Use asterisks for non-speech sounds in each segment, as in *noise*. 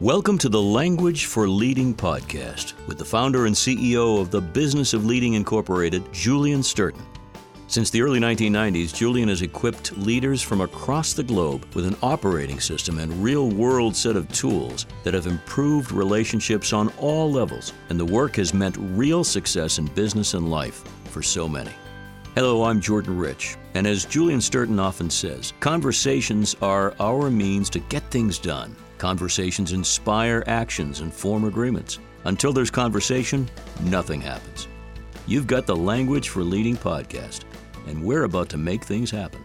Welcome to the Language for Leading podcast with the founder and CEO of the Business of Leading Incorporated, Julian Sturton. Since the early 1990s, Julian has equipped leaders from across the globe with an operating system and real world set of tools that have improved relationships on all levels, and the work has meant real success in business and life for so many. Hello, I'm Jordan Rich, and as Julian Sturton often says, conversations are our means to get things done. Conversations inspire actions and form agreements. Until there's conversation, nothing happens. You've got the Language for Leading podcast and we're about to make things happen.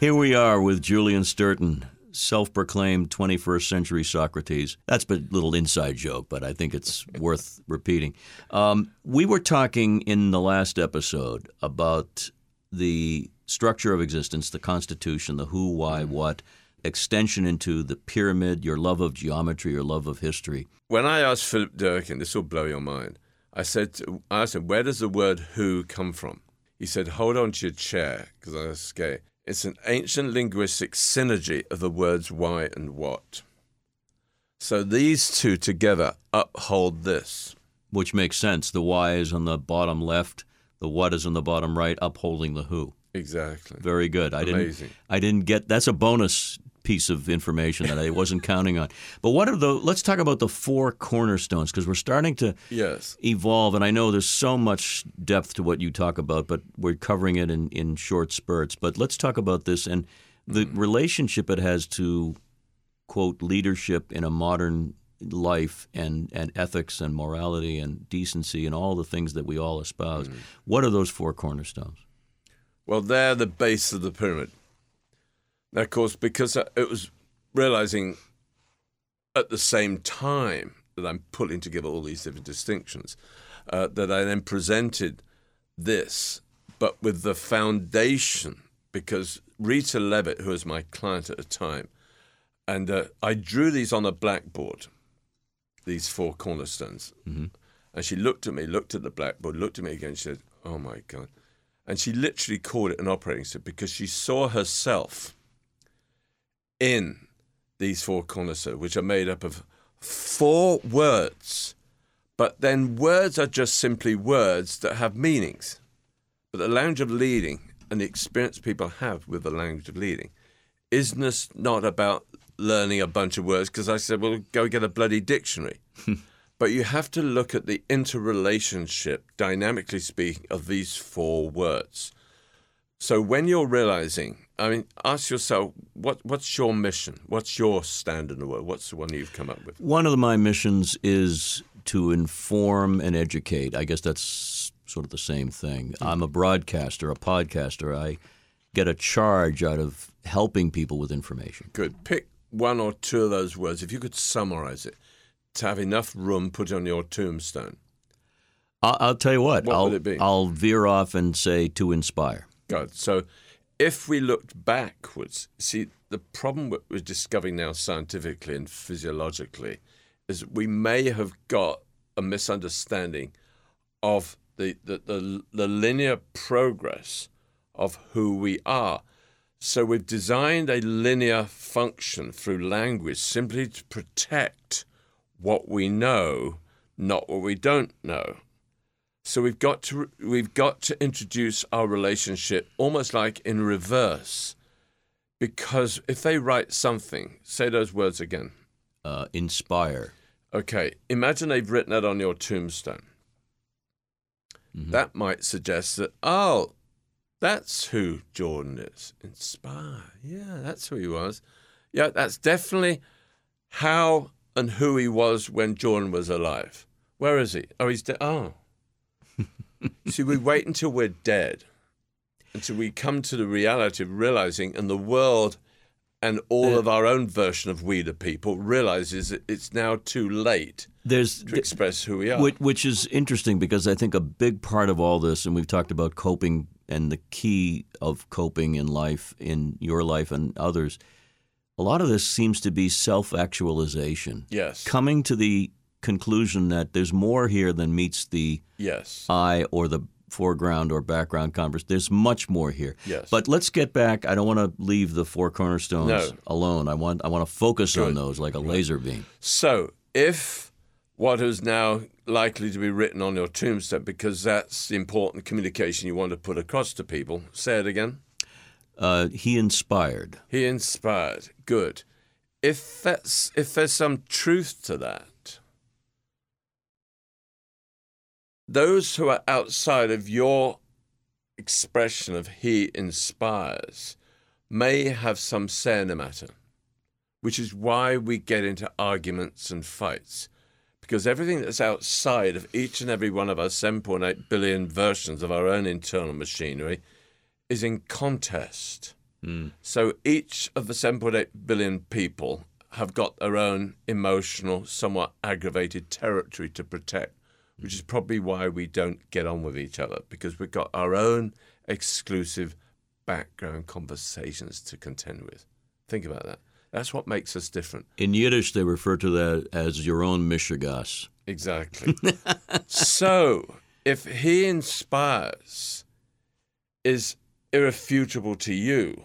Here we are with Julian Sturton, self proclaimed 21st century Socrates. That's a little inside joke, but I think it's worth repeating. Um, we were talking in the last episode about the structure of existence, the Constitution, the who, why, what, extension into the pyramid, your love of geometry, your love of history. When I asked Philip Durkin, this will blow your mind, I said, I asked him, where does the word who come from? He said, Hold on to your chair, because I was scared. It's an ancient linguistic synergy of the words why and what. So these two together uphold this. Which makes sense. The why is on the bottom left, the what is on the bottom right, upholding the who. Exactly. Very good. I Amazing. didn't I didn't get that's a bonus piece of information that I wasn't *laughs* counting on. But what are the? Let's talk about the four cornerstones because we're starting to yes. evolve, and I know there's so much depth to what you talk about, but we're covering it in in short spurts. But let's talk about this and the mm. relationship it has to quote leadership in a modern life and, and ethics and morality and decency and all the things that we all espouse. Mm. What are those four cornerstones? Well, they're the base of the pyramid. Of course, because it was realizing at the same time that I'm pulling together all these different distinctions, uh, that I then presented this, but with the foundation, because Rita Levitt, who was my client at the time, and uh, I drew these on a blackboard, these four cornerstones. Mm-hmm. And she looked at me, looked at the blackboard, looked at me again, she said, Oh my God. And she literally called it an operating system because she saw herself in these four cornerstones, which are made up of four words. But then words are just simply words that have meanings. But the language of leading and the experience people have with the language of leading is not about learning a bunch of words because I said, well, go get a bloody dictionary. *laughs* but you have to look at the interrelationship, dynamically speaking, of these four words. So when you're realizing, I mean, ask yourself, what what's your mission? What's your stand in the world? What's the one you've come up with? One of my missions is to inform and educate. I guess that's sort of the same thing. Mm-hmm. I'm a broadcaster, a podcaster. I get a charge out of helping people with information. Good. Pick one or two of those words. If you could summarize it, to have enough room put on your tombstone. I'll, I'll tell you what. What I'll, would it be? I'll veer off and say to inspire. Good. So if we looked backwards, see, the problem we're discovering now scientifically and physiologically is we may have got a misunderstanding of the, the, the, the linear progress of who we are. So we've designed a linear function through language simply to protect what we know, not what we don't know. So we've got to we've got to introduce our relationship almost like in reverse, because if they write something, say those words again. Uh, inspire. Okay, imagine they've written that on your tombstone. Mm-hmm. That might suggest that oh, that's who Jordan is. Inspire. Yeah, that's who he was. Yeah, that's definitely how and who he was when Jordan was alive. Where is he? Oh, he's dead. Oh. See, we wait until we're dead, until we come to the reality of realizing, and the world and all of our own version of we the people realizes that it's now too late There's, to express who we are. Which, which is interesting because I think a big part of all this, and we've talked about coping and the key of coping in life, in your life and others, a lot of this seems to be self actualization. Yes. Coming to the conclusion that there's more here than meets the yes. eye or the foreground or background conversation. There's much more here. Yes. But let's get back. I don't want to leave the four cornerstones No. alone. I want I want to focus on those like a laser beam. So, if what is now likely to be written on your tombstone, because that's the important communication you want to put across to people, say it again. Uh, he inspired. He inspired. Good. If that's if there's some truth to that, those who are outside of your expression of he inspires may have some say in the matter, which is why we get into arguments and fights. Because everything that's outside of each and every one of our 7.8 billion versions of our own internal machinery is in contest. Hmm. So each of the 7.8 billion people have got their own emotional, somewhat aggravated territory to protect, which is probably why we don't get on with each other because we've got our own exclusive background conversations to contend with. Think about that. That's what makes us different. In Yiddish, they refer to that as your own mishigas. Exactly. *laughs* so, if he inspires is irrefutable to you,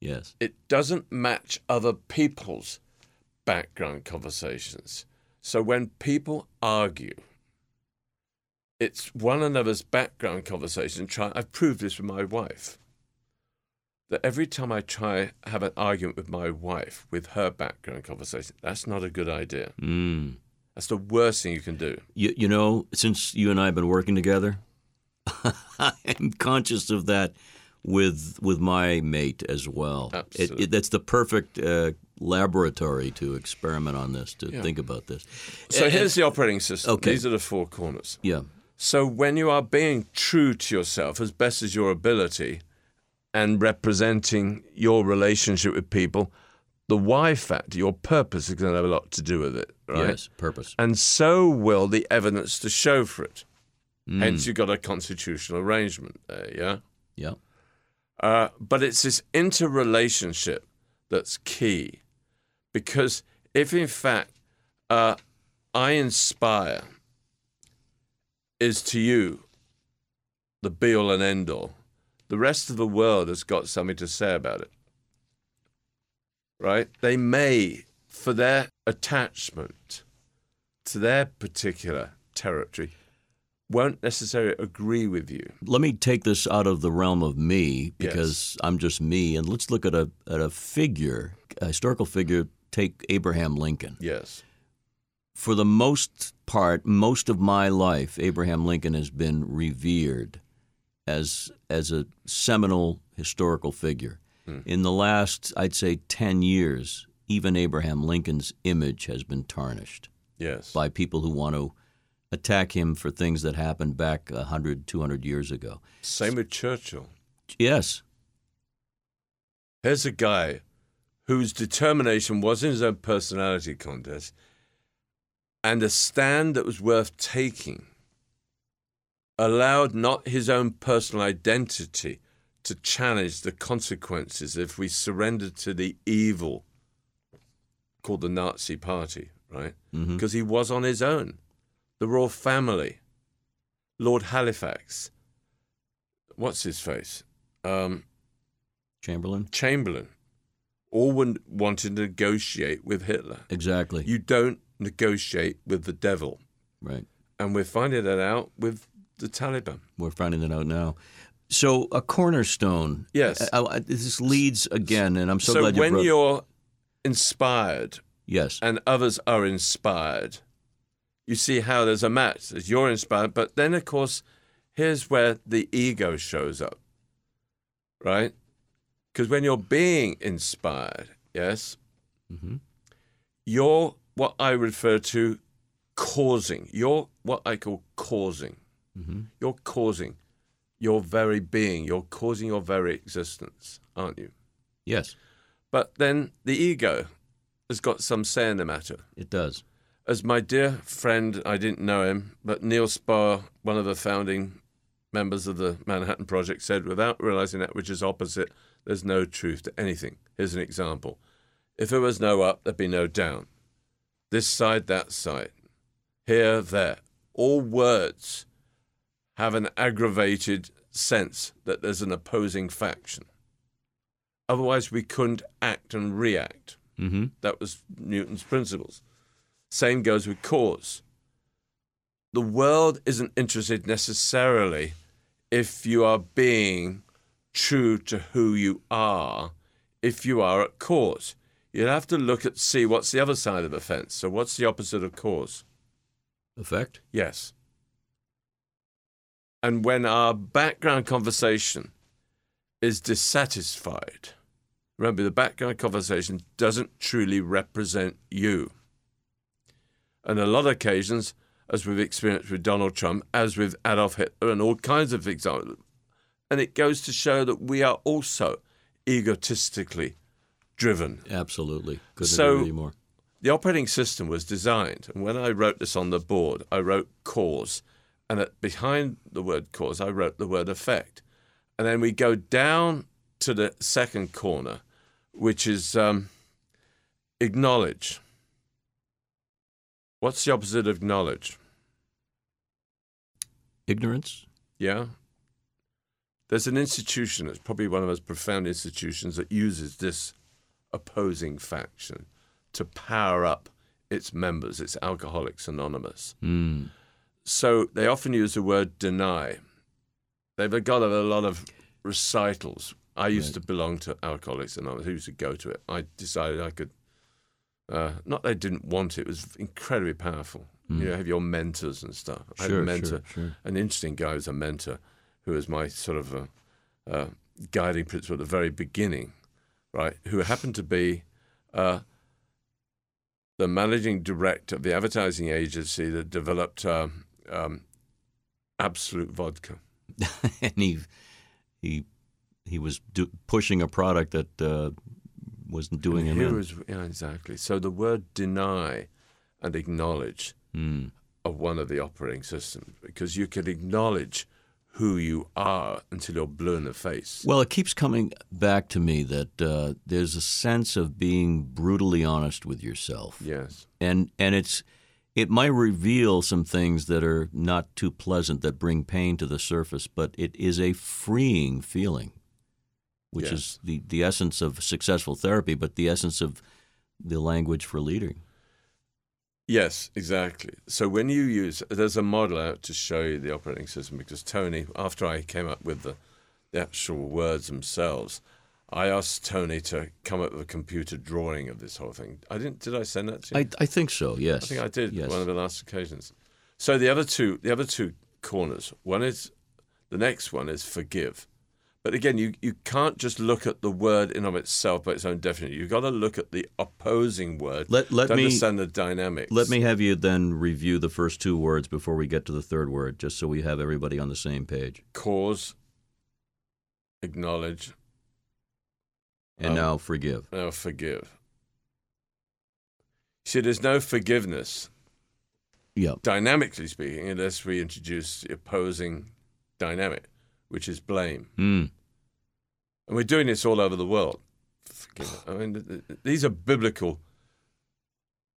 Yes. it doesn't match other people's background conversations. So when people argue, it's one another's background conversation. Try, I've proved this with my wife. That every time I try have an argument with my wife with her background conversation, that's not a good idea. Mm. That's the worst thing you can do. You, you know, since you and I have been working together, *laughs* I'm conscious of that with with my mate as well. It, Absolutely. it, that's the perfect uh, laboratory to experiment on this, to Yeah. think about this. So And- here's the operating system. Okay. These are the four corners. yeah, So when you are being true to yourself as best as your ability and representing your relationship with people, the why factor, your purpose is going to have a lot to do with it, right? yes, purpose. And so will the evidence to show for it. Mm. Hence, you've got a constitutional arrangement there, yeah? Yeah, Uh, but it's this interrelationship that's key. Because if, in fact, uh, I inspire is to you the be all and end all, the rest of the world has got something to say about it. Right? They may, for their attachment to their particular territory, won't necessarily agree with you. let me take this out of the realm of me because I'm just me, and let's look at a at a figure, a historical figure. Take Abraham Lincoln. Yes. For the most part, most of my life, Abraham Lincoln has been revered as as a seminal historical figure. Hmm. In the last, I'd say, ten years, even Abraham Lincoln's image has been tarnished Yes. by people who want to attack him for things that happened back 100, 200 years ago. Same with Churchill. Yes, Here's a guy whose determination was in his own personality contest and a stand that was worth taking allowed not his own personal identity to challenge the consequences if we surrendered to the evil called the Nazi Party, right? Because he was on his own. The royal family, Lord Halifax, what's his face? Um, Chamberlain. Chamberlain, all would want to negotiate with Hitler. Exactly. You don't negotiate with the devil. right. And we're finding that out with the Taliban. We're finding that out now. So a cornerstone. Yes. I, I, this leads again, and I'm so, So, glad you when brought. you're inspired yes. and others are inspired, you see how there's a match. As you're inspired, but then of course, here's where the ego shows up, right? Because when you're being inspired, yes, Mhm. you're what I refer to causing. You're what I call causing. Mhm. You're causing your very being. You're causing your very existence, aren't you? Yes, But then the ego has got some say in the matter. it does. As my dear friend, I didn't know him, but Niels Bohr, one of the founding members of the Manhattan Project, said, without realizing that which is opposite, there's no truth to anything. Here's an example. If there was no up, there'd be no down. This side, that side. Here, there. All words have an aggravated sense that there's an opposing faction. Otherwise, we couldn't act and react. Mm-hmm. That was Newton's principles. Same goes with cause. The world isn't interested necessarily if you are being true to who you are, if you are at cause. You'd have to look at see what's the other side of the fence. So what's the opposite of cause? Effect. Yes. And when our background conversation is dissatisfied, remember the background conversation doesn't truly represent you. And a lot of occasions, as we've experienced with Donald Trump, as with Adolf Hitler, and all kinds of examples, and it goes to show that we are also egotistically driven. Absolutely. Couldn't So- agree more. The operating system was designed, and when I wrote this on the board, I wrote cause, and at, behind the word cause, I wrote the word effect. And then we go down to the second corner, which is um, acknowledge. What's the opposite of knowledge? Ignorance. Yeah. There's an institution, it's probably one of the most profound institutions that uses this opposing faction to power up its members. It's Alcoholics Anonymous. Mm. So they often use the word deny. They've got a lot of recitals. I used Right. to belong to Alcoholics Anonymous. I used to go to it. I decided I could. Uh, not that I didn't want it. It was incredibly powerful. You know, have your mentors and stuff. I had a Sure, mentor, sure, sure. an interesting guy who was a mentor, who was my sort of uh uh, guiding principle at the very beginning, right? Who happened to be uh, the managing director of the advertising agency that developed um, um, Absolut Vodka. *laughs* and he he he was do, pushing a product that uh, wasn't doing And him was- yeah, exactly. So the word deny and acknowledge Mm. are one of the operating systems because you can acknowledge who you are until you're blue in the face. Well, it keeps coming back to me that uh, there's a sense of being brutally honest with yourself, Yes. and and it's it might reveal some things that are not too pleasant that bring pain to the surface, but it is a freeing feeling, which Yes. is the the essence of successful therapy, but the essence of the language for leading. Yes, exactly. So when you use, there's a model out to show you the operating system because Tony, after I came up with the, the actual words themselves, I asked Tony to come up with a computer drawing of this whole thing. I didn't. Did I send that to you? I, I think so. Yes, I think I did Yes. one of the last occasions. So the other two, the other two corners. One is the next one is forgive, but again, you you can't just look at the word in of itself by its own definition. You've got to look at the opposing word Let let to me understand the dynamics. let me have you then review the first two words before we get to the third word, just so we have everybody on the same page. cause, acknowledge, And Um, now forgive. now forgive. See, there's no forgiveness, Yeah. dynamically speaking, unless we introduce the opposing dynamic, which is blame. Mm. And we're doing this all over the world. I mean, th- th- these are biblical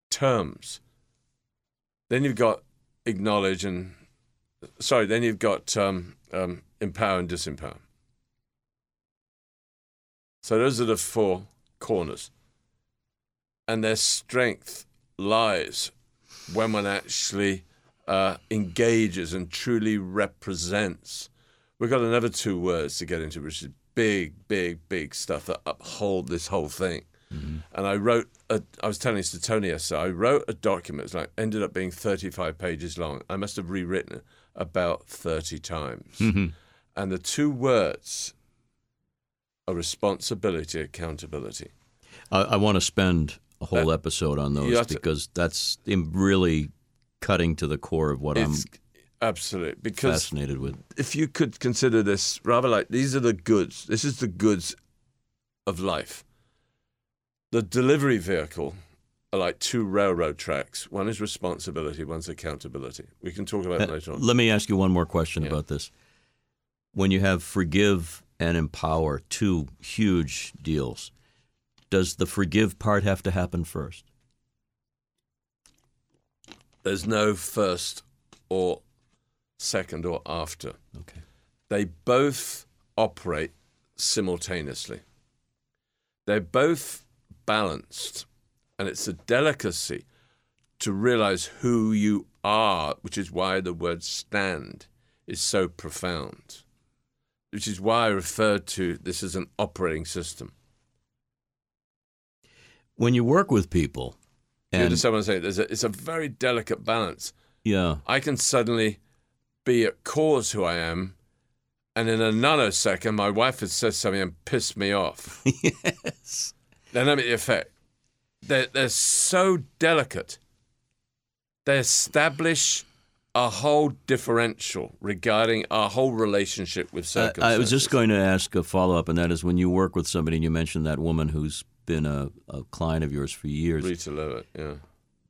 terms. Then you've got acknowledge and, sorry, then you've got um, um, empower and disempower. So those are the four corners. And their strength lies when one actually uh, engages and truly represents. We've got another two words to get into, which is big, big, big stuff that uphold this whole thing. Mm-hmm. And I wrote, a, I was telling this to Tony yesterday, I wrote a document, it's like ended up being 35 pages long. I must have rewritten it about 30 times. Mm-hmm. And the two words are responsibility, accountability. I, I want to spend a whole episode on those have to- because that's really cutting to the core of what It's absolute I'm because fascinated with. if you could consider this rather like these are the goods. This is the goods of life. The delivery vehicle are like two railroad tracks. One is responsibility, one's accountability. We can talk about Uh, later on. Let me ask you one more question Yeah. about this. When you have forgive and empower, two huge deals, does the forgive part have to happen first? There's no first or second, or after. Okay. They both operate simultaneously. They're both balanced, and it's a delicacy to realize who you are, which is why the word stand is so profound, which is why I refer to this as an operating system. When you work with people, and what I'm? There's a, it's a very delicate balance. yeah, I can suddenly be at cause who I am, and in a nanosecond, my wife has said something and pissed me off. *laughs* yes, Then let me the effect. They're, they're so delicate. They establish a whole differential regarding our whole relationship with I, circumstances. I was just going to ask a follow up, and that is when you work with somebody and you mentioned that woman who's been a, a client of yours for years. Rita Levitt, yeah.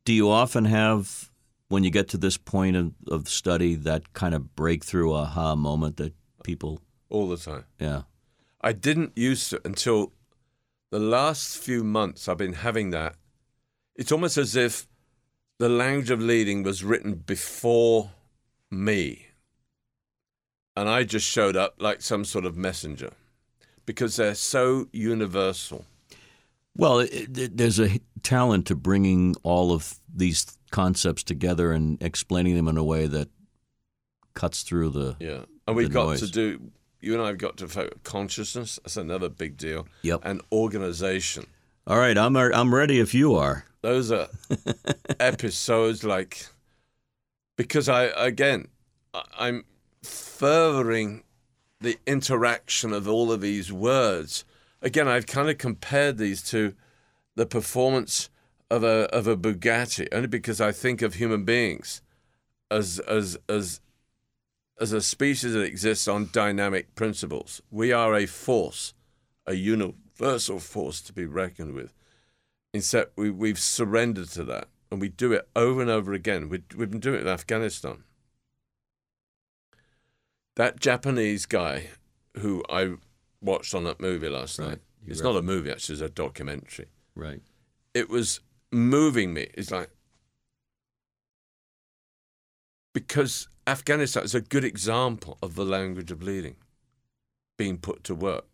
Do you often have, when you get to this point of, of study, that kind of breakthrough aha moment that people, All the time. yeah, I didn't used to until the last few months I've been having that. It's almost as if the language of leading was written before me. And I just showed up like some sort of messenger because they're so universal. Well, it, it, there's a talent to bringing all of these concepts together and explaining them in a way that cuts through the. Yeah. And we've got noise. to do, you and I have got to focus consciousness. That's another big deal. Yep. And organization. All right, I'm I'm ready if you are. those are *laughs* episodes like because I again I'm furthering the interaction of all of these words. Again, I've kind of compared these to the performance of a of a Bugatti only because I think of human beings as as as as a species that exists on dynamic principles. We are a force, a universal force to be reckoned with. Instead, we, we've surrendered to that, and we do it over and over again. We, we've been doing it in Afghanistan. That Japanese guy who I watched on that movie last Right. night, You it's not a movie, actually, it's a documentary. Right. It was moving me. is like, because Afghanistan is a good example of the language of leading being put to work.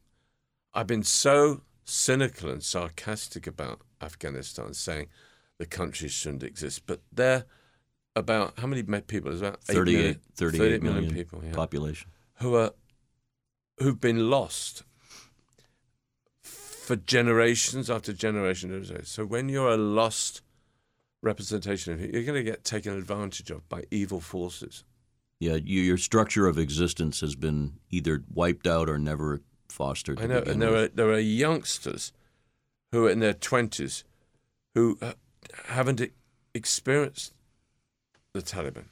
I've been so cynical and sarcastic about Afghanistan, saying the country shouldn't exist, but they're about how many people? There's about 8 38, million, 38 38 million million people yeah, population. who are who've been lost for generations after generation. So when you're a lost representation of it, you're going to get taken advantage of by evil forces. Yeah, you, your structure of existence has been either wiped out or never fostered. I know, and there with. are there are youngsters who are in their twenties who uh, haven't experienced the Taliban.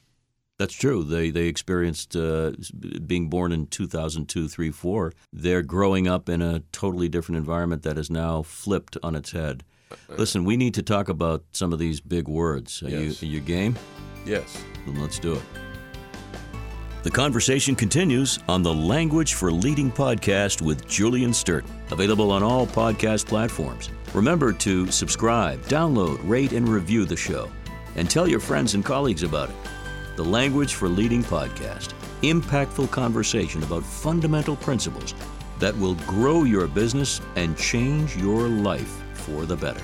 That's true. They they experienced uh, being born in 2002, 3, 4. They're growing up in a totally different environment that is now flipped on its head. Listen, we need to talk about some of these big words. Are, Yes. you, are you game? Yes. Then let's do it. The conversation continues on the Language for Leading podcast with Julian Sturton, available on all podcast platforms. Remember to subscribe, download, rate, and review the show, and tell your friends and colleagues about it. The Language for Leading podcast, impactful conversation about fundamental principles that will grow your business and change your life for the better.